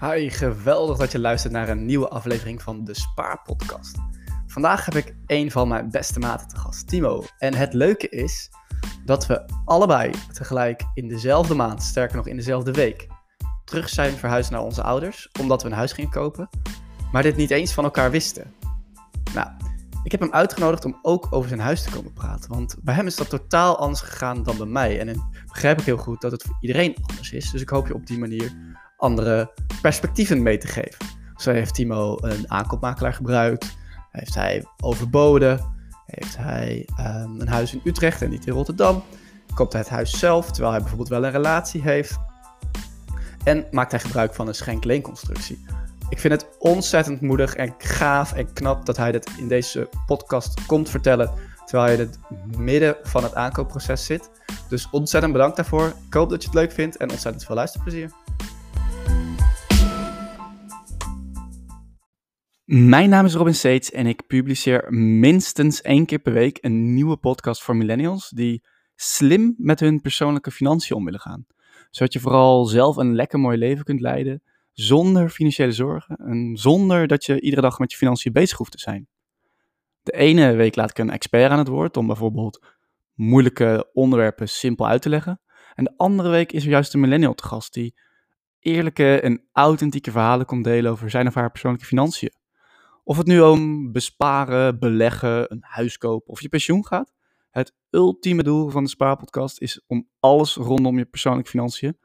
Hi, geweldig dat je luistert naar een nieuwe aflevering van de Spaarpodcast. Vandaag heb ik een van mijn beste maten te gast, Timo. En het leuke is dat we allebei tegelijk in dezelfde maand, sterker nog in dezelfde week, terug zijn verhuisd naar onze ouders, omdat we een huis gingen kopen, maar dit niet eens van elkaar wisten. Nou, ik heb hem uitgenodigd om ook over zijn huis te komen praten, want bij hem is dat totaal anders gegaan dan bij mij. En ik begrijp ik heel goed dat het voor iedereen anders is, dus ik hoop je op die manier andere perspectieven mee te geven. Zo heeft Timo een aankoopmakelaar gebruikt, heeft hij overboden, heeft hij um, een huis in Utrecht en niet in Rotterdam, koopt hij het huis zelf, terwijl hij bijvoorbeeld wel een relatie heeft, en maakt hij gebruik van een schenk-leenconstructie. Ik vind het ontzettend moedig en gaaf en knap dat hij dit in deze podcast komt vertellen, terwijl hij in het midden van het aankoopproces zit. Dus ontzettend bedankt daarvoor. Ik hoop dat je het leuk vindt en ontzettend veel luisterplezier. Mijn naam is Robin Seets en ik publiceer minstens één keer per week een nieuwe podcast voor millennials die slim met hun persoonlijke financiën om willen gaan. Zodat je vooral zelf een lekker mooi leven kunt leiden zonder financiële zorgen en zonder dat je iedere dag met je financiën bezig hoeft te zijn. De ene week laat ik een expert aan het woord om bijvoorbeeld moeilijke onderwerpen simpel uit te leggen. En de andere week is er juist een millennial te gast die eerlijke en authentieke verhalen komt delen over zijn of haar persoonlijke financiën. Of het nu om besparen, beleggen, een huis kopen of je pensioen gaat. Het ultieme doel van de Spaarpodcast is om alles rondom je persoonlijke financiën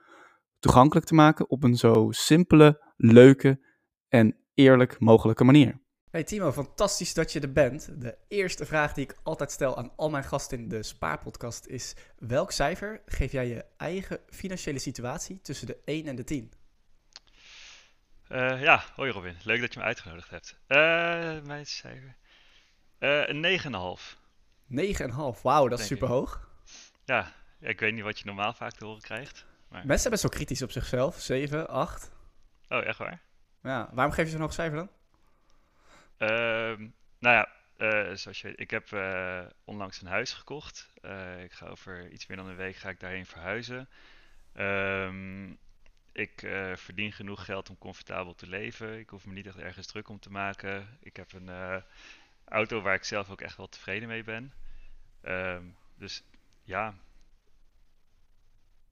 toegankelijk te maken op een zo simpele, leuke en eerlijk mogelijke manier. Hey Timo, fantastisch dat je er bent. De eerste vraag die ik altijd stel aan al mijn gasten in de Spaarpodcast is: welk cijfer geef jij je eigen financiële situatie tussen de 1 en de 10? Uh, ja, hoi Robin. Leuk dat je me uitgenodigd hebt. Uh, mijn cijfer. Uh, een 9,5. 9,5, wauw, dat is super hoog. Ja, ik weet niet wat je normaal vaak te horen krijgt. Maar... Mensen zijn best wel kritisch op zichzelf. 7, 8. Oh, echt waar? Ja, waarom geef je zo'n hoog cijfer dan? Uh, nou ja, uh, zoals je weet, ik heb uh, onlangs een huis gekocht. Ik ga over iets meer dan een week ga ik daarheen verhuizen. Um, ik uh, verdien genoeg geld om comfortabel te leven. Ik hoef me niet echt ergens druk om te maken. Ik heb een uh, auto waar ik zelf ook echt wel tevreden mee ben. Um, dus ja.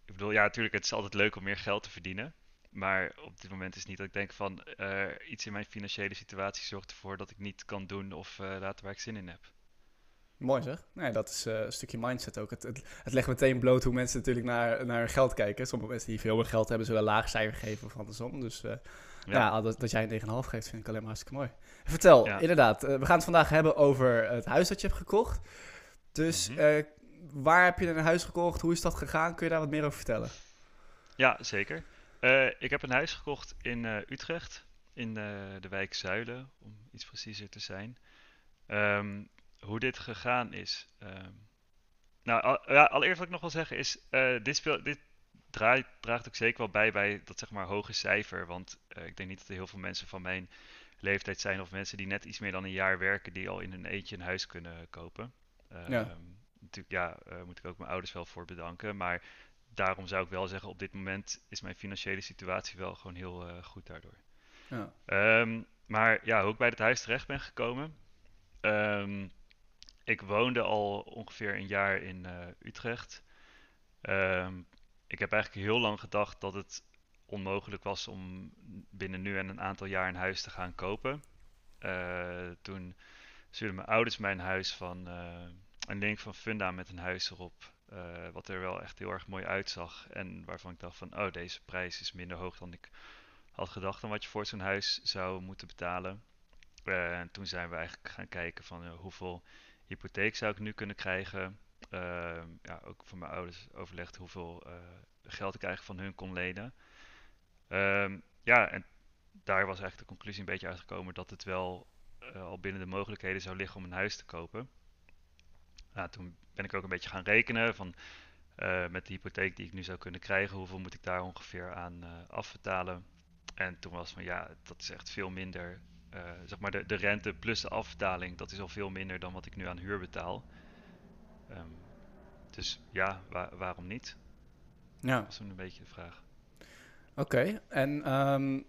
Ik bedoel, ja, natuurlijk, het is altijd leuk om meer geld te verdienen. Maar op dit moment is het niet dat ik denk van uh, iets in mijn financiële situatie zorgt ervoor dat ik niet kan doen of laten waar ik zin in heb. Mooi zeg. Nee, dat is uh, een stukje mindset ook. Het, het, het, legt meteen bloot hoe mensen natuurlijk naar, naar geld kijken. Sommige mensen die veel meer geld hebben, zullen een laag cijfer geven of andersom. Dus uh, ja, ja dat, dat, jij een 9,5 geeft, vind ik alleen maar hartstikke mooi. Vertel, ja. inderdaad, uh, we gaan het vandaag hebben over het huis dat je hebt gekocht. Dus mm -hmm. waar heb je een huis gekocht? Hoe is dat gegaan? Kun je daar wat meer over vertellen? Ja, zeker. ik heb een huis gekocht in Utrecht, in de wijk Zuilen, om iets preciezer te zijn. Um, hoe dit gegaan is. Um, nou, al, ja, allereerst wat ik nog wil zeggen is, uh, dit, speel, dit draait, draagt ook zeker wel bij bij dat zeg maar hoge cijfer. Want uh, ik denk niet dat er heel veel mensen van mijn leeftijd zijn of mensen die net iets meer dan een jaar werken die al in hun eentje een huis kunnen kopen. Uh, ja. Natuurlijk, ja, moet ik ook mijn ouders wel voor bedanken. Maar daarom zou ik wel zeggen, op dit moment is mijn financiële situatie wel gewoon heel goed daardoor. Ja. Um, maar ja, hoe ik bij het huis terecht ben gekomen. Um, ik woonde al ongeveer een jaar in uh, Utrecht. Um, ik heb eigenlijk heel lang gedacht dat het onmogelijk was om binnen nu en een aantal jaar een huis te gaan kopen. Uh, toen stuurden mijn ouders mijn huis van uh, een link van Funda met een huis erop. wat er wel echt heel erg mooi uitzag. En waarvan ik dacht van, oh, deze prijs is minder hoog dan ik had gedacht dan wat je voor zo'n huis zou moeten betalen. en toen zijn we eigenlijk gaan kijken van hoeveel hypotheek zou ik nu kunnen krijgen. Uh, ja, ook voor mijn ouders overlegd hoeveel uh, geld ik eigenlijk van hun kon lenen. Uh, ja, en daar was eigenlijk de conclusie een beetje uitgekomen dat het wel uh, al binnen de mogelijkheden zou liggen om een huis te kopen. Nou, toen ben ik ook een beetje gaan rekenen van uh, met de hypotheek die ik nu zou kunnen krijgen, hoeveel moet ik daar ongeveer aan afbetalen. En toen was van ja, dat is echt veel minder uh, zeg maar de, de rente plus de afbetaling, dat is al veel minder dan wat ik nu aan huur betaal. Um, dus ja, waar, waarom niet? Ja. Dat is een beetje de vraag. Oké, okay. en um,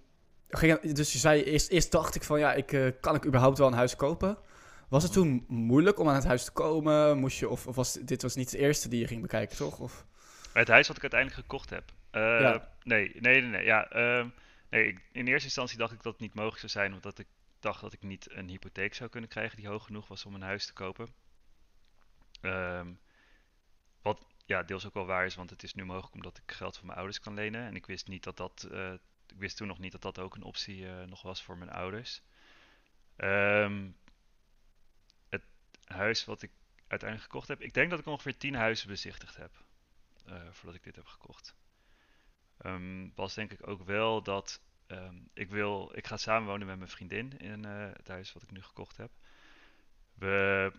ging, dus je zei eerst, eerst dacht ik van ja, ik, eh, kan ik überhaupt wel een huis kopen? Was het toen moeilijk om aan het huis te komen? Moest je, of, of was dit was niet het eerste die je ging bekijken, toch? Of? Het huis wat ik uiteindelijk gekocht heb. Uh, Ja. Nee, nee, nee, nee. Ja, ehm, in eerste instantie dacht ik dat het niet mogelijk zou zijn, omdat ik dacht dat ik niet een hypotheek zou kunnen krijgen die hoog genoeg was om een huis te kopen. Ehm, wat ja, deels ook wel waar is, want het is nu mogelijk omdat ik geld van mijn ouders kan lenen. En ik wist niet dat dat, eh, ik wist toen nog niet dat dat ook een optie eh, nog was voor mijn ouders. Ehm, het huis wat ik uiteindelijk gekocht heb, ik denk dat ik ongeveer 10 huizen bezichtigd heb eh, voordat ik dit heb gekocht. Ehm, was denk ik ook wel dat ehm, ik wil, ik ga samenwonen met mijn vriendin in eh, het huis wat ik nu gekocht heb. We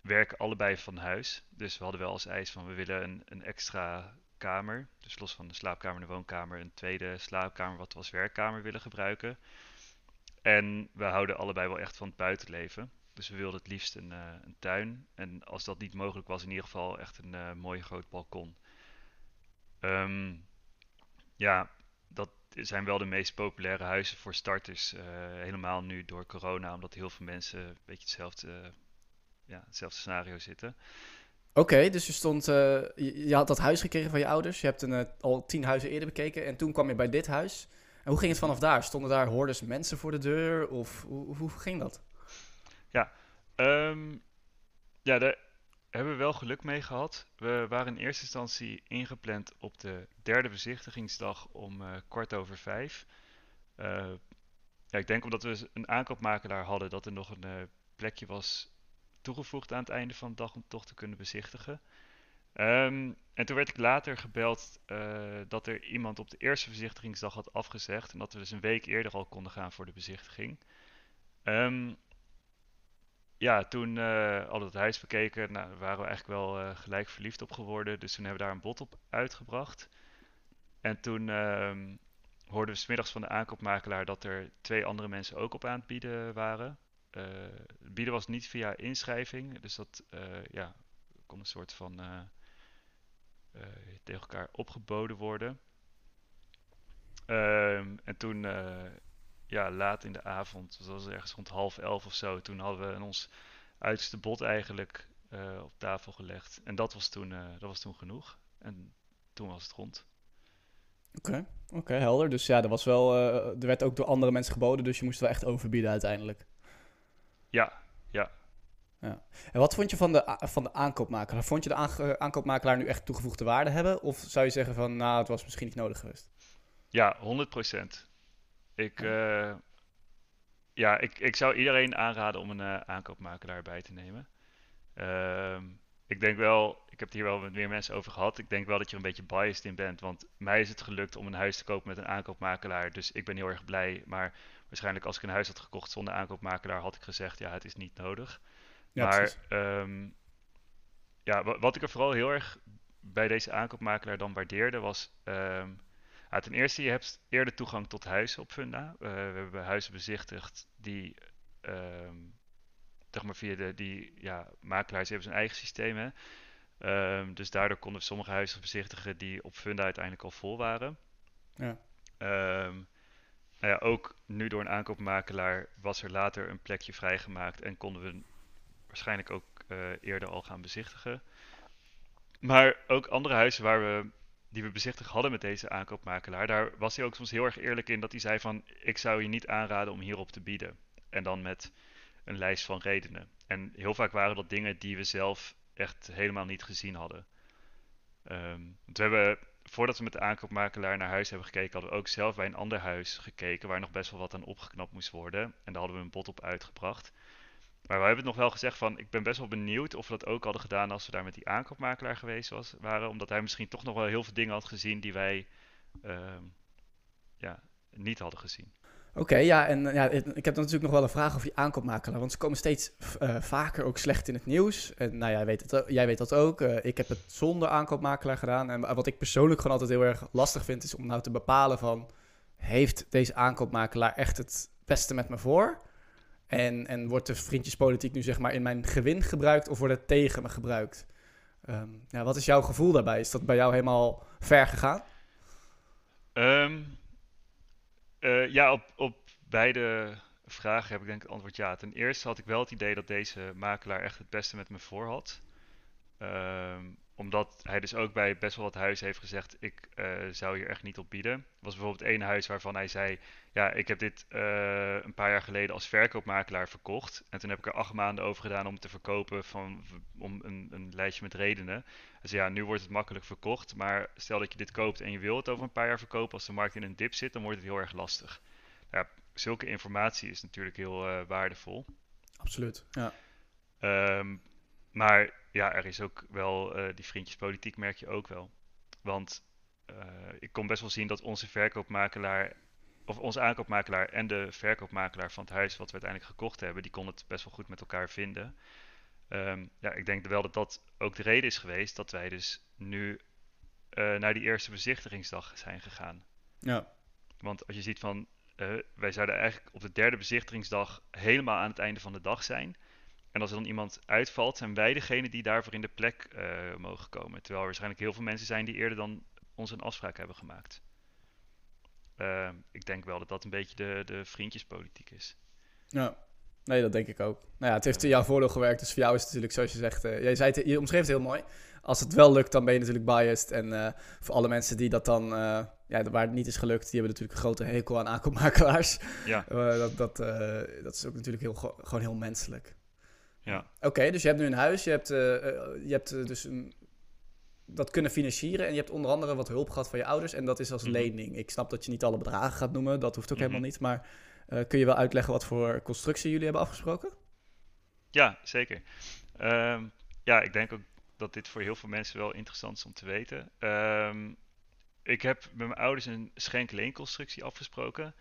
werken allebei van huis, dus we hadden wel als eis van we willen een, een extra kamer, dus los van de slaapkamer en de woonkamer, een tweede slaapkamer wat we als werkkamer willen gebruiken. En we houden allebei wel echt van het buitenleven. Dus we wilden het liefst een, eh, een tuin. En als dat niet mogelijk was, in ieder geval echt een eh, mooi groot balkon. Ehm, ja, dat zijn wel de meest populaire huizen voor starters. eh, helemaal nu door corona, omdat heel veel mensen een beetje hetzelfde, ja, hetzelfde scenario zitten. Oké, dus je stond, eh, je, je had dat huis gekregen van je ouders. Je hebt een, eh, al tien huizen eerder bekeken en toen kwam je bij dit huis. En hoe ging het vanaf daar? Stonden daar hordes mensen voor de deur? Of hoe, hoe ging dat? Ja, ehm, ja, daar hebben we wel geluk mee gehad. We waren in eerste instantie ingepland op de derde bezichtigingsdag om eh, kwart over vijf. Eh, ja, ik denk omdat we een aankoopmakelaar hadden dat er nog een eh, plekje was toegevoegd aan het einde van de dag om toch te kunnen bezichtigen. Ehm, en toen werd ik later gebeld dat er iemand op de eerste bezichtigingsdag had afgezegd en dat we dus een week eerder al konden gaan voor de bezichtiging. Ehm, ja, toen hadden we het huis bekeken. Nou, waren we eigenlijk wel eh, gelijk verliefd op geworden. Dus toen hebben we daar een bod op uitgebracht. En toen ehm, hoorden we 's middags van de aankoopmakelaar dat er twee andere mensen ook op aan het bieden waren. Eh, bieden was niet via inschrijving, dus dat ja, kon een soort van tegen elkaar opgeboden worden. Ehm, en toen, ja, laat in de avond, dat was ergens rond half elf of zo, toen hadden we ons uiterste bod eigenlijk eh, op tafel gelegd. En dat was toen, eh, dat was toen genoeg. En toen was het rond. Oké, oké, helder. Dus ja, er, was wel, eh, er werd ook door andere mensen geboden, dus je moest wel echt overbieden uiteindelijk. Ja, ja. Ja. En wat vond je van de, van de aankoopmakelaar? Vond je de aankoopmakelaar nu echt toegevoegde waarde hebben? Of zou je zeggen van, nou, het was misschien niet nodig geweest? Ja, 100%. Ik, eh, ja, ik, ik zou iedereen aanraden om een eh, aankoopmakelaar bij te nemen. Ehm, ik denk wel, ik heb het hier wel met meer mensen over gehad. Ik denk wel dat je er een beetje biased in bent. Want mij is het gelukt om een huis te kopen met een aankoopmakelaar. Dus ik ben heel erg blij. Maar waarschijnlijk als ik een huis had gekocht zonder aankoopmakelaar, had ik gezegd, ja, het is niet nodig. Ja, maar ehm, ja, wa- wat ik er vooral heel erg bij deze aankoopmakelaar dan waardeerde was... ehm, ten eerste, je hebt eerder toegang tot huizen op Funda. Eh, we hebben huizen bezichtigd die, ehm, zeg maar via de die, ja, makelaars hebben zijn eigen systeem. Hè? Ehm, dus daardoor konden we sommige huizen bezichtigen die op Funda uiteindelijk al vol waren. Ja. Ehm, nou ja, ook nu door een aankoopmakelaar was er later een plekje vrijgemaakt en konden we waarschijnlijk ook eh, eerder al gaan bezichtigen. Maar ook andere huizen waar we, die we bezichtigd hadden met deze aankoopmakelaar, daar was hij ook soms heel erg eerlijk in dat hij zei van, ik zou je niet aanraden om hierop te bieden. En dan met een lijst van redenen. En heel vaak waren dat dingen die we zelf echt helemaal niet gezien hadden. Ehm, want we hebben, voordat we met de aankoopmakelaar naar huis hebben gekeken, hadden we ook zelf bij een ander huis gekeken waar nog best wel wat aan opgeknapt moest worden. En daar hadden we een bod op uitgebracht. Maar we hebben het nog wel gezegd van, ik ben best wel benieuwd of we dat ook hadden gedaan als we daar met die aankoopmakelaar geweest was, waren. Omdat hij misschien toch nog wel heel veel dingen had gezien die wij ehm, ja, niet hadden gezien. Oké, ja, en eh, ja, ik heb dan natuurlijk nog wel een vraag over die aankoopmakelaar. Want ze komen steeds eh, vaker ook slecht in het nieuws. En nou, jij weet, het, jij weet dat ook. Eh, ik heb het zonder aankoopmakelaar gedaan. En wat ik persoonlijk gewoon altijd heel erg lastig vind, is om nou te bepalen van... Heeft deze aankoopmakelaar echt het beste met me voor? En, en wordt de vriendjespolitiek nu zeg maar in mijn gewin gebruikt of wordt het tegen me gebruikt? Ehm, ja, wat is jouw gevoel daarbij? Is dat bij jou helemaal ver gegaan? Ehm, Eh, ja, op, op beide vragen heb ik denk het antwoord ja. Ten eerste had ik wel het idee dat deze makelaar echt het beste met me voor had. Ehm, omdat hij dus ook bij best wel wat huizen heeft gezegd: ik eh, zou hier echt niet op bieden. Er was bijvoorbeeld één huis waarvan hij zei: Ja, ik heb dit eh, een paar jaar geleden als verkoopmakelaar verkocht. En toen heb ik er acht maanden over gedaan om het te verkopen van, om een, een lijstje met redenen. Hij zei: Ja, nu wordt het makkelijk verkocht. Maar stel dat je dit koopt en je wil het over een paar jaar verkopen. Als de markt in een dip zit, dan wordt het heel erg lastig. Ja, zulke informatie is natuurlijk heel uh, waardevol. Absoluut, ja. Um, maar ja, er is ook wel uh, die vriendjespolitiek merk je ook wel. Want uh, ik kon best wel zien dat onze verkoopmakelaar, of onze aankoopmakelaar en de verkoopmakelaar van het huis wat we uiteindelijk gekocht hebben, die kon het best wel goed met elkaar vinden. Um, ja, ik denk wel dat dat ook de reden is geweest dat wij dus nu uh, naar die eerste bezichtigingsdag zijn gegaan. Ja. Want als je ziet van, wij zouden eigenlijk op de derde bezichtigingsdag helemaal aan het einde van de dag zijn. En als er dan iemand uitvalt, zijn wij degene die daarvoor in de plek uh, mogen komen. Terwijl er waarschijnlijk heel veel mensen zijn die eerder dan ons een afspraak hebben gemaakt. Uh, ik denk wel dat dat een beetje de, de vriendjespolitiek is. Ja, nee, dat denk ik ook. Nou ja, het heeft in jouw voordeel gewerkt. Dus voor jou is het natuurlijk, zoals je zegt, uh, jij zei het, je omschreef het heel mooi. Als het wel lukt, dan ben je natuurlijk biased. En voor alle mensen die dat dan, ja, waar het niet is gelukt, die hebben natuurlijk een grote hekel aan aankoopmakelaars. Ja. dat, dat, dat is ook natuurlijk heel, gewoon heel menselijk. Ja. Oké, dus je hebt nu een huis, je hebt, uh, je hebt uh, dus een, dat kunnen financieren en je hebt onder andere wat hulp gehad van je ouders en dat is als mm -hmm. lening. Ik snap dat je niet alle bedragen gaat noemen, dat hoeft ook mm -hmm. helemaal niet, maar uh, kun je wel uitleggen wat voor constructie jullie hebben afgesproken? Ja, zeker. Um, ja, ik denk ook dat dit voor heel veel mensen wel interessant is om te weten. Um, ik heb met mijn ouders een schenk-leenconstructie afgesproken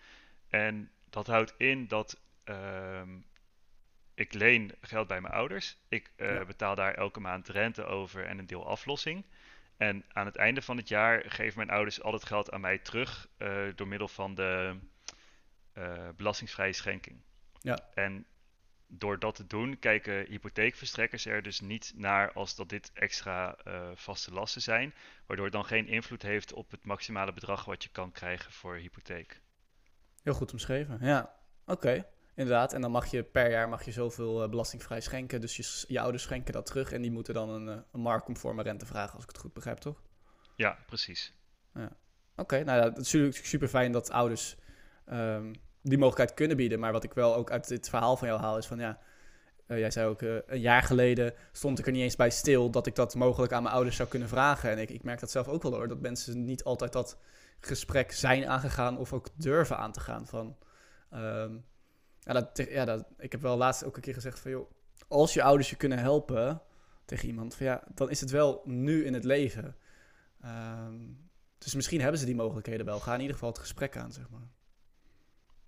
en dat houdt in dat um, ik leen geld bij mijn ouders. Ik uh, ja. betaal daar elke maand rente over en een deel aflossing. En aan het einde van het jaar geven mijn ouders al het geld aan mij terug uh, door middel van de uh, belastingsvrije schenking. Ja. En door dat te doen kijken hypotheekverstrekkers er dus niet naar als dat dit extra vaste lasten zijn, waardoor het dan geen invloed heeft op het maximale bedrag wat je kan krijgen voor hypotheek. Heel goed omschreven, ja. Oké. Okay. Inderdaad, en dan mag je per jaar mag je zoveel uh, belastingvrij schenken. Dus je, je, ouders schenken dat terug en die moeten dan een, uh, een marktconforme rente vragen, als ik het goed begrijp, toch? Ja, precies. Ja. Oké, okay, nou ja, het is natuurlijk super fijn dat ouders um, die mogelijkheid kunnen bieden. Maar wat ik wel ook uit dit verhaal van jou haal is van ja, uh, jij zei ook een jaar geleden stond ik er niet eens bij stil dat ik dat mogelijk aan mijn ouders zou kunnen vragen. En ik, ik merk dat zelf ook wel hoor, dat mensen niet altijd dat gesprek zijn aangegaan of ook durven aan te gaan van... Um, ja, dat, ja dat, ik heb wel laatst ook een keer gezegd van, joh, als je ouders je kunnen helpen tegen iemand, van, ja, dan is het wel nu in het leven. Um, dus misschien hebben ze die mogelijkheden wel. Ga in ieder geval het gesprek aan, zeg maar.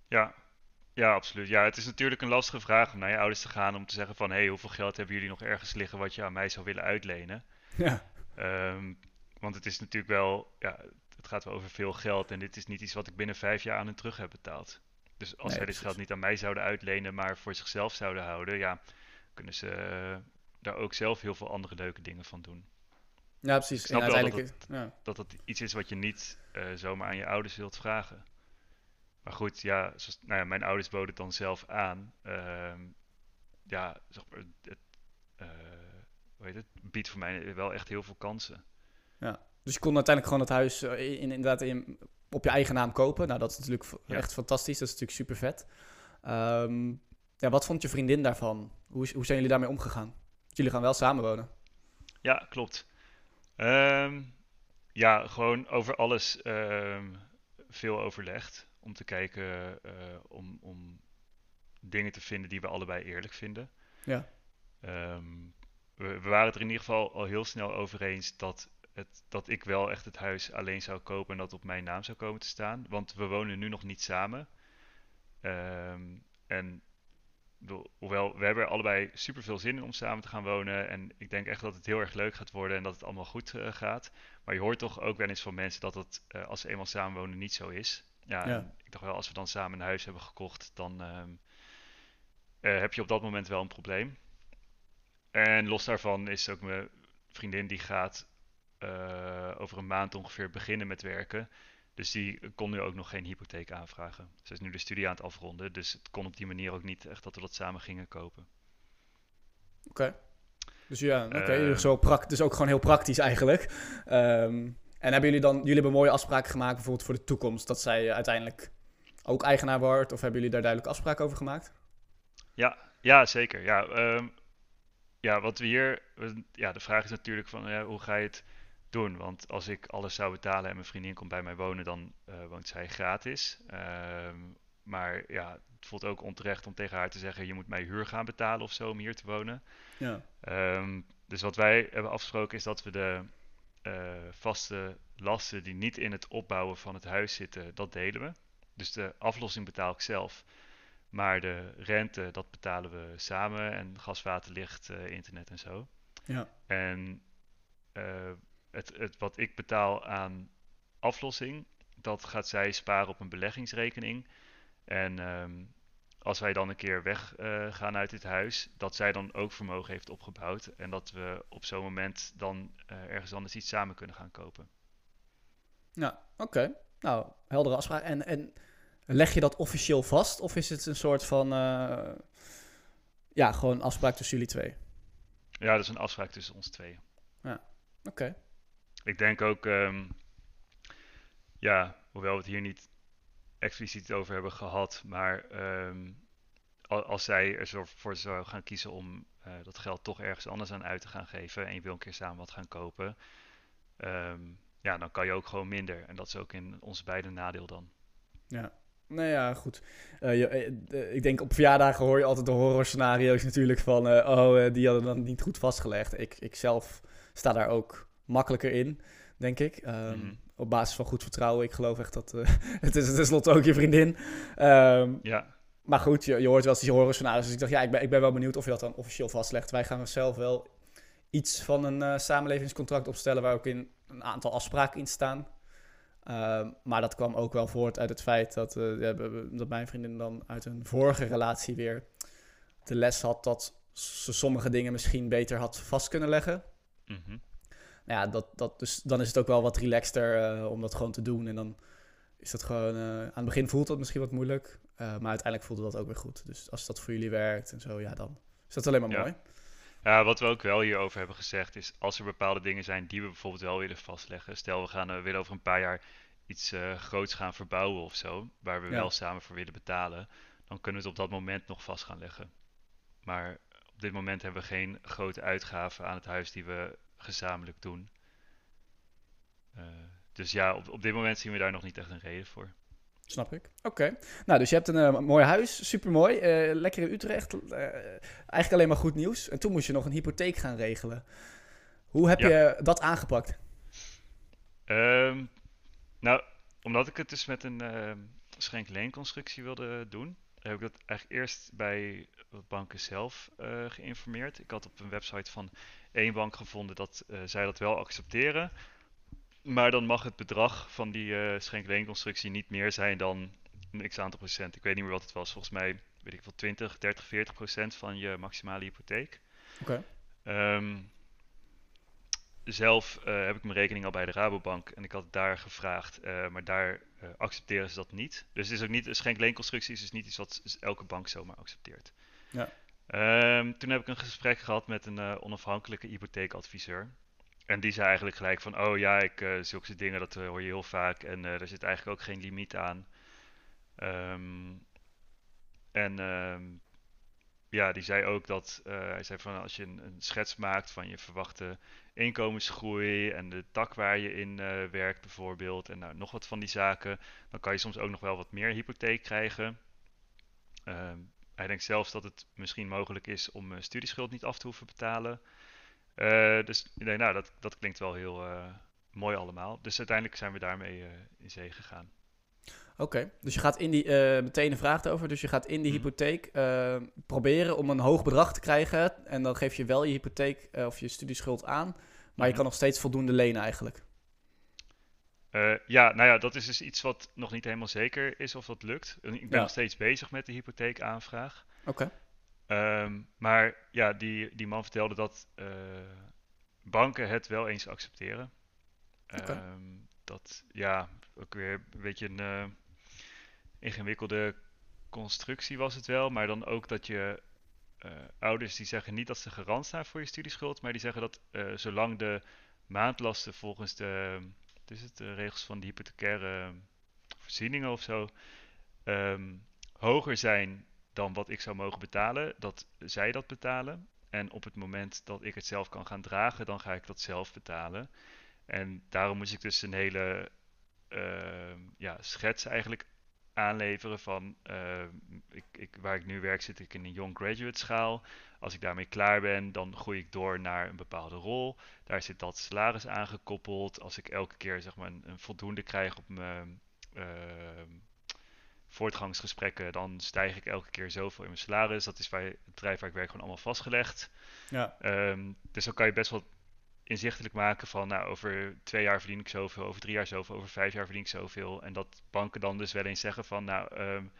Ja, ja, absoluut. Ja, het is natuurlijk een lastige vraag om naar je ouders te gaan om te zeggen van, hé, hey, hoeveel geld hebben jullie nog ergens liggen wat je aan mij zou willen uitlenen? Ja. Um, want het is natuurlijk wel, ja, het gaat wel over veel geld en dit is niet iets wat ik binnen vijf jaar aan hen terug heb betaald. Dus als nee, zij dit geld niet aan mij zouden uitlenen, maar voor zichzelf zouden houden, ja, kunnen ze uh, daar ook zelf heel veel andere leuke dingen van doen. Ja, precies. Ik snap en wel dat het, ja. dat het iets is wat je niet uh, zomaar aan je ouders wilt vragen. Maar goed, ja, zoals, nou ja mijn ouders boden het dan zelf aan. Uh, ja, zeg maar, het, uh, hoe heet het, biedt voor mij wel echt heel veel kansen. Ja, dus je kon uiteindelijk gewoon het huis in, inderdaad in, op je eigen naam kopen. Nou, dat is natuurlijk ja. echt fantastisch. Dat is natuurlijk super vet. Um, ja, wat vond je vriendin daarvan? Hoe, hoe zijn jullie daarmee omgegaan? Jullie gaan wel samenwonen. Ja, klopt. Um, ja, gewoon over alles um, veel overlegd. Om te kijken, uh, om, om dingen te vinden die we allebei eerlijk vinden. Ja. We, we, waren het er in ieder geval al heel snel over eens dat het, dat ik wel echt het huis alleen zou kopen en dat op mijn naam zou komen te staan. Want we wonen nu nog niet samen. Um, en hoewel we hebben er allebei super veel zin in om samen te gaan wonen. En ik denk echt dat het heel erg leuk gaat worden en dat het allemaal goed uh, gaat. Maar je hoort toch ook wel eens van mensen dat het uh, als ze eenmaal samenwonen niet zo is. Ja, ja. ik dacht wel, als we dan samen een huis hebben gekocht, dan um, uh, heb je op dat moment wel een probleem. En los daarvan is ook mijn vriendin die gaat uh, over een maand ongeveer beginnen met werken. Dus die kon nu ook nog geen hypotheek aanvragen. Ze is nu de studie aan het afronden, dus het kon op die manier ook niet echt dat we dat samen gingen kopen. Oké. Dus ja, oké. Eh. zo pract dus ook gewoon heel praktisch eigenlijk. Ehm, en hebben jullie dan, jullie hebben mooie afspraken gemaakt bijvoorbeeld voor de toekomst, dat zij eh, uiteindelijk ook eigenaar wordt? Of hebben jullie daar duidelijk afspraken over gemaakt? Ja, ja zeker. Ja, ehm, ja, wat we hier. Ja, de vraag is natuurlijk van ja, hoe ga je het doen? Want als ik alles zou betalen en mijn vriendin komt bij mij wonen, dan eh, woont zij gratis. Ehm, maar ja, het voelt ook onterecht om tegen haar te zeggen: je moet mij huur gaan betalen of zo om hier te wonen. Ja. Ehm, dus wat wij hebben afgesproken is dat we de eh, vaste lasten die niet in het opbouwen van het huis zitten, dat delen we. Dus de aflossing betaal ik zelf. Maar de rente, dat betalen we samen. En gas, water, licht, eh, internet en zo. Ja. En het, het, wat ik betaal aan aflossing, dat gaat zij sparen op een beleggingsrekening. En ehm, als wij dan een keer weggaan gaan uit dit huis, dat zij dan ook vermogen heeft opgebouwd. En dat we op zo'n moment dan eh, ergens anders iets samen kunnen gaan kopen. Ja, oké. Nou, heldere afspraak. En, en leg je dat officieel vast? Of is het een soort van, eh, ja, gewoon afspraak tussen jullie twee? Ja, dat is een afspraak tussen ons tweeën. Oké. Ik denk ook, ehm, ja, hoewel we het hier niet expliciet over hebben gehad, maar ehm, al- als zij er zo voor zou gaan kiezen om eh, dat geld toch ergens anders aan uit te gaan geven en je wil een keer samen wat gaan kopen, ehm, ja, dan kan je ook gewoon minder. En dat is ook in ons beide nadeel dan. Ja. Nou ja, goed. Eh, eh, ik denk op verjaardagen hoor je altijd de horrorscenario's natuurlijk van... oh, die hadden dan niet goed vastgelegd. Ik, ik zelf sta daar ook makkelijker in, denk ik. Ehm, Mhm. Op basis van goed vertrouwen. Ik geloof echt dat... eh, het is tenslotte ook je vriendin. Ehm, Ja, maar goed, je, je hoort wel eens die horrorscenario's. Dus ik dacht, ja, ik ben, ik ben wel benieuwd of je dat dan officieel vastlegt. Wij gaan zelf wel iets van een eh, samenlevingscontract opstellen... waar ook in een aantal afspraken in staan... Ehm, maar dat kwam ook wel voort uit het feit dat, we- dat mijn vriendin dan uit een vorige relatie weer de les had dat ze sommige dingen misschien beter had vast kunnen leggen. mhm. Nou ja, dat, dat, dus dan is het ook wel wat relaxter eh, om dat gewoon te doen. En dan is dat gewoon, eh, aan het begin voelt dat misschien wat moeilijk, eh, maar uiteindelijk voelde dat ook weer goed. Dus als dat voor jullie werkt en zo, ja, dan is dat alleen maar Ja. mooi. Ja, wat we ook wel hierover hebben gezegd is, als er bepaalde dingen zijn die we bijvoorbeeld wel willen vastleggen. Stel, we gaan willen over een paar jaar iets groots gaan verbouwen of zo, waar we Ja. wel samen voor willen betalen, dan kunnen we het op dat moment nog vast gaan leggen. Maar op dit moment hebben we geen grote uitgaven aan het huis die we gezamenlijk doen. Eh, dus ja, op, op dit moment zien we daar nog niet echt een reden voor. Snap ik. Oké. Nou, dus je hebt een eh, mooi huis, supermooi. eh lekker in Utrecht. eigenlijk alleen maar goed nieuws. En toen moest je nog een hypotheek gaan regelen. Hoe heb Ja. je dat aangepakt? Ehm, nou, omdat ik het dus met een ehm schenk-leenconstructie wilde doen, heb ik dat eigenlijk eerst bij banken zelf eh, geïnformeerd. Ik had op een website van één bank gevonden dat eh, zij dat wel accepteren. Maar dan mag het bedrag van die eh schenk-leenconstructie niet meer zijn dan een x aantal procent. Ik weet niet meer wat het was. Volgens mij, weet ik wel, 20, 30, 40 procent van je maximale hypotheek. Oké. Ehm, zelf heb ik mijn rekening al bij de Rabobank en ik had daar gevraagd, maar daar eh, accepteren ze dat niet. Dus het is ook niet, een schenk-leenconstructie is dus niet iets wat elke bank zomaar accepteert. Ja. Ehm, toen heb ik een gesprek gehad met een eh, onafhankelijke hypotheekadviseur. En die zei eigenlijk gelijk van, oh ja, ik, eh zulke dingen, dat hoor je heel vaak en er zit eigenlijk ook geen limiet aan. Ehm, en ehm, ja, die zei ook dat, eh, hij zei van als je een, schets maakt van je verwachte inkomensgroei en de tak waar je in eh, werkt bijvoorbeeld en nou, nog wat van die zaken, dan kan je soms ook nog wel wat meer hypotheek krijgen. Ehm, hij denkt zelfs dat het misschien mogelijk is om eh, studieschuld niet af te hoeven betalen. Dus nee, nou, dat, dat klinkt wel heel mooi allemaal. Dus uiteindelijk zijn we daarmee in zee gegaan. Oké, dus je gaat in die, eh, meteen een vraag over, dus je gaat in die Mhm. hypotheek eh, proberen om een hoog bedrag te krijgen. En dan geef je wel je hypotheek eh, of je studieschuld aan, maar je Mhm. kan nog steeds voldoende lenen eigenlijk. Ja, nou ja, dat is dus iets wat nog niet helemaal zeker is of dat lukt. Ik ben Ja. nog steeds bezig met de hypotheekaanvraag. Oké. Ehm, maar ja, die, die man vertelde dat banken het wel eens accepteren. Oké. Ehm, dat, ja, ook weer een beetje een ingewikkelde constructie was het wel. Maar dan ook dat je uh, ouders die zeggen niet dat ze garant staan voor je studieschuld, maar die zeggen dat uh, zolang de maandlasten volgens de, is het, de regels van de hypothecaire voorzieningen of zo um, hoger zijn dan wat ik zou mogen betalen, dat zij dat betalen. En op het moment dat ik het zelf kan gaan dragen, dan ga ik dat zelf betalen. En daarom moest ik dus een hele uh, ja, schets eigenlijk aanleveren van uh, ik, ik, waar ik nu werk zit ik in een young graduate schaal. Als ik daarmee klaar ben, dan groei ik door naar een bepaalde rol. Daar zit dat salaris aangekoppeld. Als ik elke keer zeg maar, een, een voldoende krijg op mijn uh, voortgangsgesprekken, dan stijg ik elke keer zoveel in mijn salaris. Dat is bij het bedrijf waar ik werk gewoon allemaal vastgelegd. Ja. Um, dus dan kan je best wel inzichtelijk maken van, nou, over twee jaar verdien ik zoveel, over drie jaar zoveel, over vijf jaar verdien ik zoveel. En dat banken dan dus wel eens zeggen van, nou, um,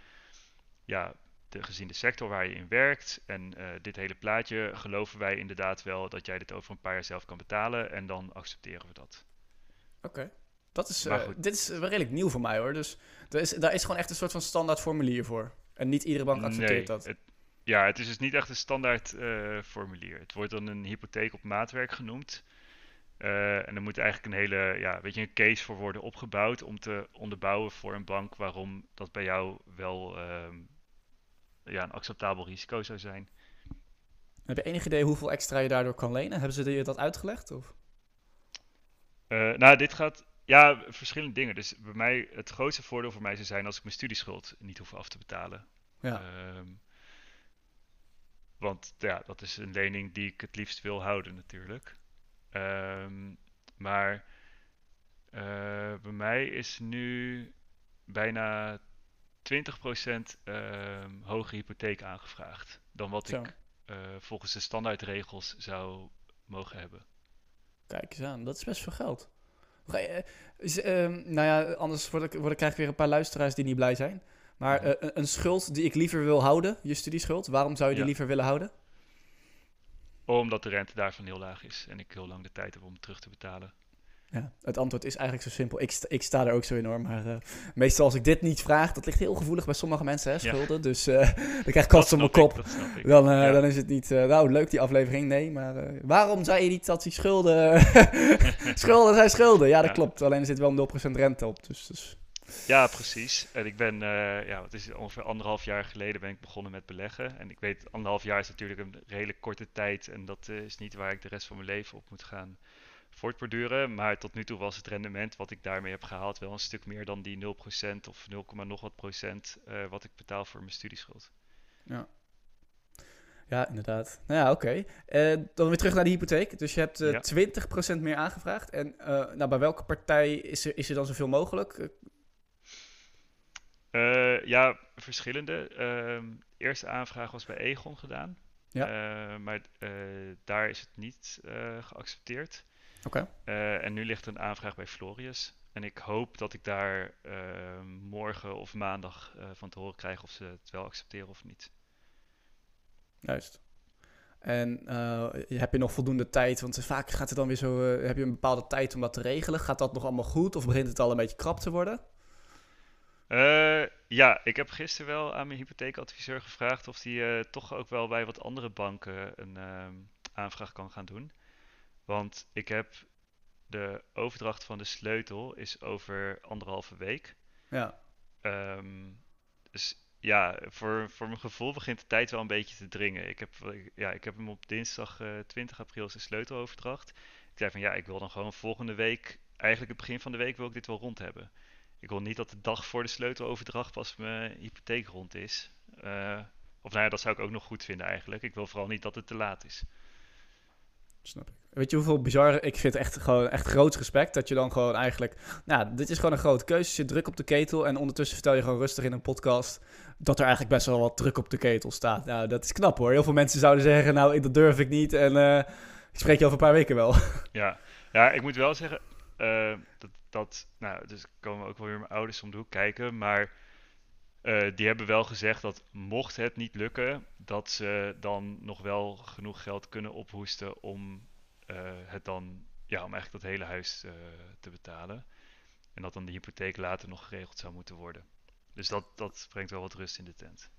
ja, de, gezien de sector waar je in werkt en uh, dit hele plaatje, geloven wij inderdaad wel dat jij dit over een paar jaar zelf kan betalen en dan accepteren we dat. Oké. Dat is, uh, dit is wel redelijk nieuw voor mij hoor. Dus daar is, daar is gewoon echt een soort van standaard formulier voor. En niet iedere bank accepteert nee, dat. Het, ja, het is dus niet echt een standaard uh, formulier. Het wordt dan een hypotheek op maatwerk genoemd. Uh, en er moet eigenlijk een hele, ja, weet je, een case voor worden opgebouwd om te onderbouwen voor een bank waarom dat bij jou wel uh, ja, een acceptabel risico zou zijn. Heb je enig idee hoeveel extra je daardoor kan lenen? Hebben ze je dat uitgelegd? Of? Uh, nou, dit gaat, ja, verschillende dingen. Dus bij mij, het grootste voordeel voor mij zou zijn als ik mijn studieschuld niet hoef af te betalen. Ja. Um, want ja, dat is een lening die ik het liefst wil houden natuurlijk. Um, maar uh, bij mij is nu bijna 20% um, ehm, hogere hypotheek aangevraagd dan wat Zo. ik uh, volgens de standaardregels zou mogen hebben. Kijk eens aan, dat is best veel geld. Is, uh, nou ja, anders word ik, word ik, krijg ik weer een paar luisteraars die niet blij zijn. Maar uh, een schuld die ik liever wil houden, je studieschuld, waarom zou je die liever willen houden? Omdat de rente daarvan heel laag is en ik heel lang de tijd heb om terug te betalen. Ja, het antwoord is eigenlijk zo simpel. Ik, sta, ik sta er ook zo enorm. Maar uh, meestal als ik dit niet vraag, dat ligt heel gevoelig bij sommige mensen, hè, schulden. Dus uh, dan krijg ik kast op mijn kop. dan, uh, dan is het niet, nou leuk die aflevering, nee. Maar waarom zei je niet dat die schulden... schulden zijn schulden. Ja, dat klopt. Alleen er zit wel 0% rente op. Dus, dus ja, precies. En ik ben, uh, ja, wat is het, ongeveer anderhalf jaar geleden ben ik begonnen met beleggen. En ik weet, anderhalf jaar is natuurlijk een redelijk korte tijd. En dat uh, is niet waar ik de rest van mijn leven op moet gaan voortborduren. Maar tot nu toe was het rendement wat ik daarmee heb gehaald wel een stuk meer dan die 0% of 0, nog wat procent uh, wat ik betaal voor mijn studieschuld. Ja. Ja, inderdaad. Nou ja, oké. Okay. dan weer terug naar de hypotheek. Dus je hebt ja. 20% meer aangevraagd. En nou, bij welke partij is er, is er dan zoveel mogelijk? Uh, ja, verschillende. Uh, eerste aanvraag was bij Egon gedaan. Ja. Uh, maar uh, daar is het niet geaccepteerd. Oké. Okay. en nu ligt er een aanvraag bij Florius. En ik hoop dat ik daar morgen of maandag van te horen krijg of ze het wel accepteren of niet. Juist. En heb je nog voldoende tijd? Want vaak gaat het dan weer zo. heb je een bepaalde tijd om dat te regelen? Gaat dat nog allemaal goed? Of begint het al een beetje krap te worden? Uh, ja, ik heb gisteren wel aan mijn hypotheekadviseur gevraagd of die uh, toch ook wel bij wat andere banken een uh, aanvraag kan gaan doen. Want ik heb de overdracht van de sleutel is over anderhalve week. Ja. Um, dus ja, voor, voor mijn gevoel begint de tijd wel een beetje te dringen. Ik heb, ja, ik heb hem op dinsdag 20 april zijn sleuteloverdracht. Ik zei van ja, ik wil dan gewoon volgende week, eigenlijk het begin van de week wil ik dit wel rond hebben. Ik wil niet dat de dag voor de sleuteloverdracht pas mijn hypotheek rond is. Uh, of nou ja, dat zou ik ook nog goed vinden eigenlijk. Ik wil vooral niet dat het te laat is. Snap ik. Weet je hoeveel bizar... Ik vind echt gewoon echt groot respect dat je dan gewoon eigenlijk... Nou, dit is gewoon een grote keuze. Je zit druk op de ketel en ondertussen vertel je gewoon rustig in een podcast... dat er eigenlijk best wel wat druk op de ketel staat. Nou, dat is knap hoor. Heel veel mensen zouden zeggen, nou, dat durf ik niet en uh, ik spreek je over een paar weken wel. Ja, ja ik moet wel zeggen, uh, dat dat, nou, dus komen ook wel weer mijn ouders om de hoek kijken, maar uh, die hebben wel gezegd dat mocht het niet lukken, dat ze dan nog wel genoeg geld kunnen ophoesten om uh, het dan, ja, om eigenlijk dat hele huis uh, te betalen. En dat dan de hypotheek later nog geregeld zou moeten worden. Dus dat, dat brengt wel wat rust in de tent.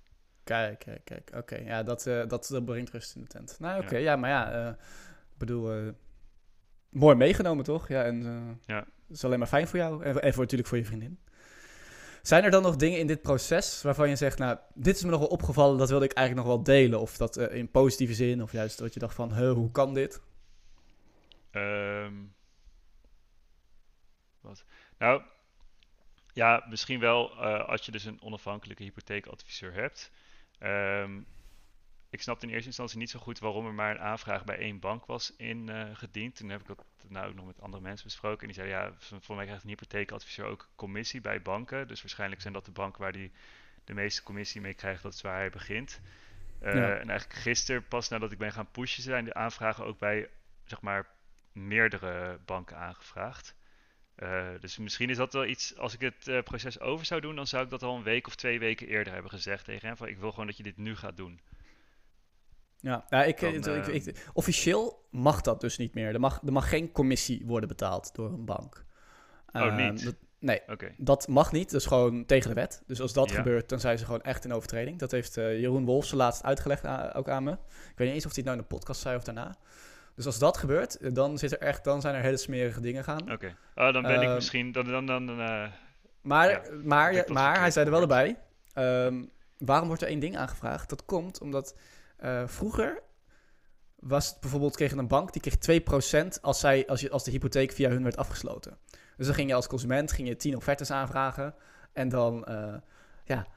Kijk, kijk, kijk. Oké, ja, dat, dat, dat brengt rust in de tent. Nou, oké, ja. maar ja, ik bedoel, mooi meegenomen toch? Ja, en ja. Dat is alleen maar fijn voor jou en, voor, natuurlijk voor je vriendin. Zijn er dan nog dingen in dit proces waarvan je zegt, nou, dit is me nog wel opgevallen, dat wilde ik eigenlijk nog wel delen? Of dat uh, in positieve zin, of juist dat je dacht van, hoe kan dit? Um, wat? Nou, ja, misschien wel uh, als je dus een onafhankelijke hypotheekadviseur hebt. Um, ik snapte in eerste instantie niet zo goed waarom er maar een aanvraag bij één bank was ingediend. Uh, Toen heb ik dat nou ook nog met andere mensen besproken. En die zeiden, ja, voor mij krijgt een hypotheekadviseur ook commissie bij banken. Dus waarschijnlijk zijn dat de banken waar die de meeste commissie mee krijgt. Dat is waar hij begint. Uh, ja. En eigenlijk gisteren, pas nadat ik ben gaan pushen, zijn de aanvragen ook bij, zeg maar, meerdere banken aangevraagd. Uh, dus misschien is dat wel iets, als ik het uh, proces over zou doen, dan zou ik dat al een week of twee weken eerder hebben gezegd tegen hem. Van ik wil gewoon dat je dit nu gaat doen. Ja, ja ik, Dan, ik, ik, ik, officieel mag dat dus niet meer. Er mag, er mag geen commissie worden betaald door een bank. Oh, niet? Dat, nee, okay. dat mag niet. Dat is gewoon tegen de wet. Dus als dat ja. gebeurt, dan zijn ze gewoon echt in overtreding. Dat heeft uh, Jeroen Wolfse laatst uitgelegd aan, ook aan me. Ik weet niet eens of hij het nou in de podcast zei of daarna. Dus als dat gebeurt, dan, zit er echt, dan zijn er hele smerige dingen gaan. Oké, okay. oh, dan ben ik misschien... Dan, dan, dan, uh, maar ja, maar, maar hij zei er wel erbij. Um, waarom wordt er één ding aangevraagd? Dat komt omdat uh, vroeger was het bijvoorbeeld kreeg een bank die kreeg 2% als, zij, als, je, als de hypotheek via hun werd afgesloten. Dus dan ging je als consument ging je 10 offertes aanvragen. En dan, uh, ja,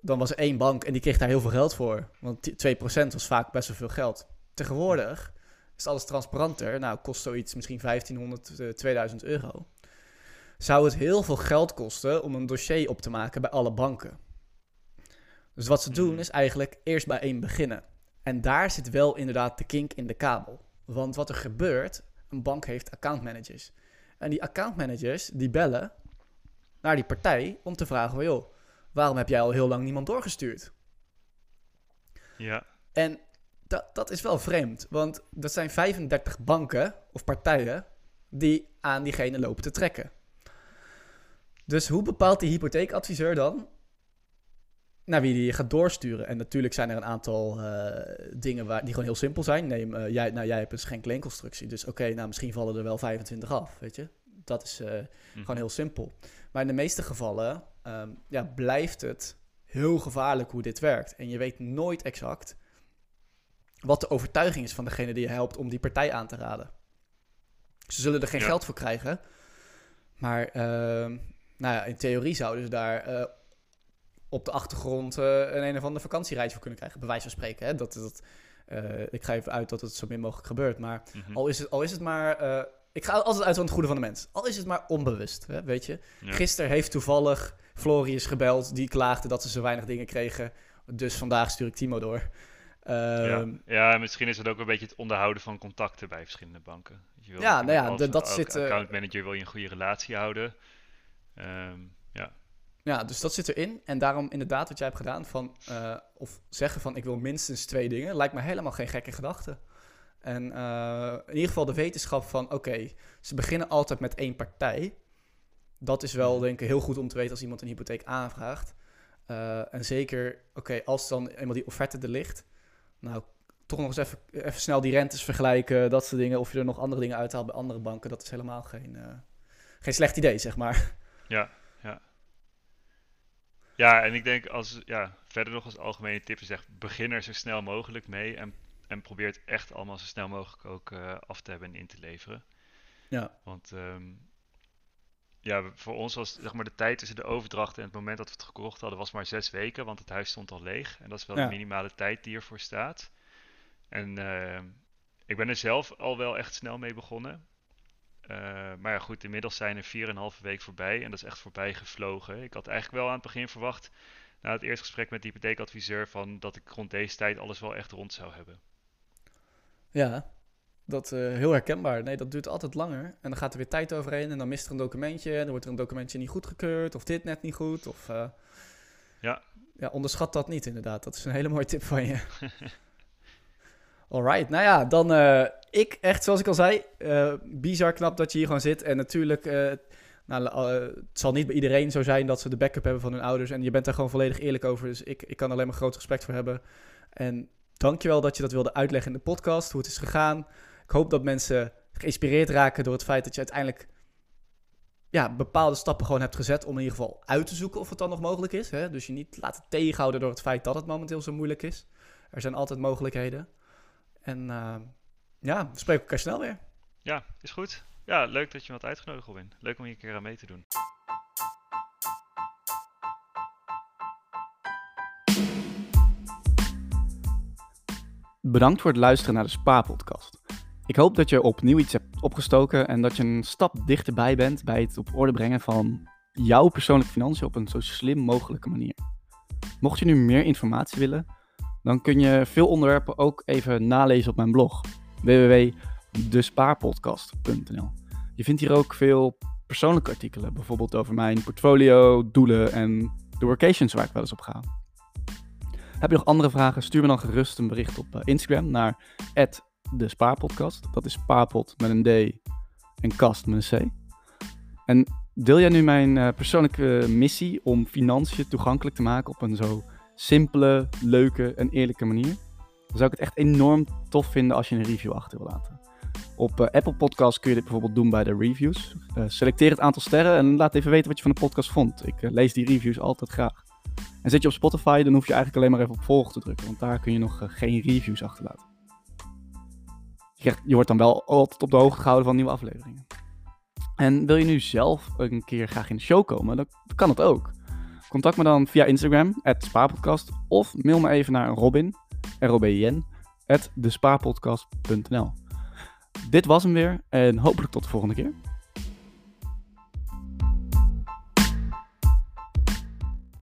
dan was er één bank en die kreeg daar heel veel geld voor. Want 2% was vaak best wel veel geld. Tegenwoordig is alles transparanter. Nou, kost zoiets misschien 1500, 2000 euro. Zou het heel veel geld kosten om een dossier op te maken bij alle banken. Dus wat ze doen is eigenlijk eerst bij één beginnen. En daar zit wel inderdaad de kink in de kabel. Want wat er gebeurt, een bank heeft accountmanagers. En die accountmanagers die bellen naar die partij om te vragen: joh, waarom heb jij al heel lang niemand doorgestuurd? Ja. En dat, dat is wel vreemd, want dat zijn 35 banken of partijen die aan diegene lopen te trekken. Dus hoe bepaalt die hypotheekadviseur dan naar wie die je gaat doorsturen. En natuurlijk zijn er een aantal uh, dingen waar, die gewoon heel simpel zijn. Neem, uh, jij, nou, jij hebt een schenk-leenconstructie. Dus oké, okay, nou misschien vallen er wel 25 af, weet je. Dat is uh, mm. gewoon heel simpel. Maar in de meeste gevallen um, ja, blijft het heel gevaarlijk hoe dit werkt. En je weet nooit exact wat de overtuiging is van degene die je helpt om die partij aan te raden. Ze zullen er geen ja. geld voor krijgen. Maar ehm, nou ja, in theorie zouden ze daar op de achtergrond uh, een een of andere vakantiereis voor kunnen krijgen. Bij wijze van spreken. Hè? Dat, dat, uh, ik ga even uit dat het zo min mogelijk gebeurt. Maar mm -hmm. al, is het, al is het maar. Uh, ik ga altijd uit van het goede van de mens. Al is het maar onbewust. Hè? Weet je? Ja. Gisteren heeft toevallig Florius gebeld. Die klaagde dat ze zo weinig dingen kregen. Dus vandaag stuur ik Timo door. Um, ja. ja, misschien is het ook een beetje het onderhouden van contacten bij verschillende banken. Je wil ja, nou ja, als, dat zit. Accountmanager wil je een goede relatie houden. Um, ja. Dus dat zit erin. En daarom inderdaad wat jij hebt gedaan van... Uh, of zeggen van ik wil minstens twee dingen... lijkt me helemaal geen gekke gedachte. En uh, in ieder geval de wetenschap van... oké, okay, ze beginnen altijd met één partij. Dat is wel denk ik heel goed om te weten als iemand een hypotheek aanvraagt. Uh, en zeker, oké, okay, als dan eenmaal die offerte er ligt... nou, toch nog eens even, even snel die rentes vergelijken, dat soort dingen. Of je er nog andere dingen uithaalt bij andere banken. Dat is helemaal geen, geen slecht idee, zeg maar. Ja, ja, en ik denk als, ja, verder nog als algemene tip is echt, begin er zo snel mogelijk mee en, en probeer het echt allemaal zo snel mogelijk ook uh, af te hebben en in te leveren. Ja. Want um, ja, voor ons was zeg maar de tijd tussen de overdracht en het moment dat we het gekocht hadden, was maar zes weken, want het huis stond al leeg. En dat is wel ja. de minimale tijd die ervoor staat. En uh, ik ben er zelf al wel echt snel mee begonnen. Uh, maar ja, goed, inmiddels zijn er 4,5 week voorbij en dat is echt voorbij gevlogen. Ik had eigenlijk wel aan het begin verwacht, na het eerste gesprek met de hypotheekadviseur, van dat ik rond deze tijd alles wel echt rond zou hebben. Ja, dat uh, heel herkenbaar. Nee, dat duurt altijd langer. En dan gaat er weer tijd overheen en dan mist er een documentje. En dan wordt er een documentje niet goedgekeurd of dit net niet goed. Of, uh, ja. ja, onderschat dat niet inderdaad. Dat is een hele mooie tip van je. Alright, nou ja, dan uh, ik echt, zoals ik al zei, uh, bizar knap dat je hier gewoon zit. En natuurlijk, uh, Nou, eh, het zal niet bij iedereen zo zijn dat ze de backup hebben van hun ouders. En je bent daar gewoon volledig eerlijk over. Dus ik, ik kan alleen maar groot respect voor hebben. En dankjewel dat je dat wilde uitleggen in de podcast, hoe het is gegaan. Ik hoop dat mensen geïnspireerd raken door het feit dat je uiteindelijk ja, bepaalde stappen gewoon hebt gezet om in ieder geval uit te zoeken of het dan nog mogelijk is. Hè? Dus je niet laten tegenhouden door het feit dat het momenteel zo moeilijk is. Er zijn altijd mogelijkheden. En uh, ja, we spreken elkaar snel weer. Ja, is goed. Ja, leuk dat je me had uitgenodigd, Robin. Leuk om hier een keer aan mee te doen. Bedankt voor het luisteren naar de Spa-podcast. Ik hoop dat je opnieuw iets hebt opgestoken en dat je een stap dichterbij bent bij het op orde brengen van jouw persoonlijke financiën op een zo slim mogelijke manier. Mocht je nu meer informatie willen, dan kun je veel onderwerpen ook even nalezen op mijn blog www.despaarpodcast.nl. Je vindt hier ook veel persoonlijke artikelen, bijvoorbeeld over mijn portfolio, doelen en de workations waar ik wel eens op ga. Heb je nog andere vragen? Stuur me dan gerust een bericht op eh, Instagram naar de Spaarpodcast. Dat is spaarpot met een D en kast met een C. En deel jij nu mijn uh, persoonlijke missie om financiën toegankelijk te maken op een zo simpele, leuke en eerlijke manier? Dan zou ik het echt enorm tof vinden als je een review achter wil laten. Op uh, Apple Podcasts kun je dit bijvoorbeeld doen bij de reviews. Uh, selecteer het aantal sterren en laat even weten wat je van de podcast vond. Ik lees die reviews altijd graag. En zit je op Spotify, dan hoef je eigenlijk alleen maar even op volgen te drukken, want daar kun je nog geen reviews achterlaten je, je wordt dan wel altijd op de hoogte gehouden van nieuwe afleveringen. En wil je nu zelf een keer graag in de show komen, dan kan het ook. Contact me dan via Instagram, spaarpodcast, of mail me even naar Robin, R-O-B-I-N, at despaarpodcast.nl. Dit was hem weer en hopelijk tot de volgende keer.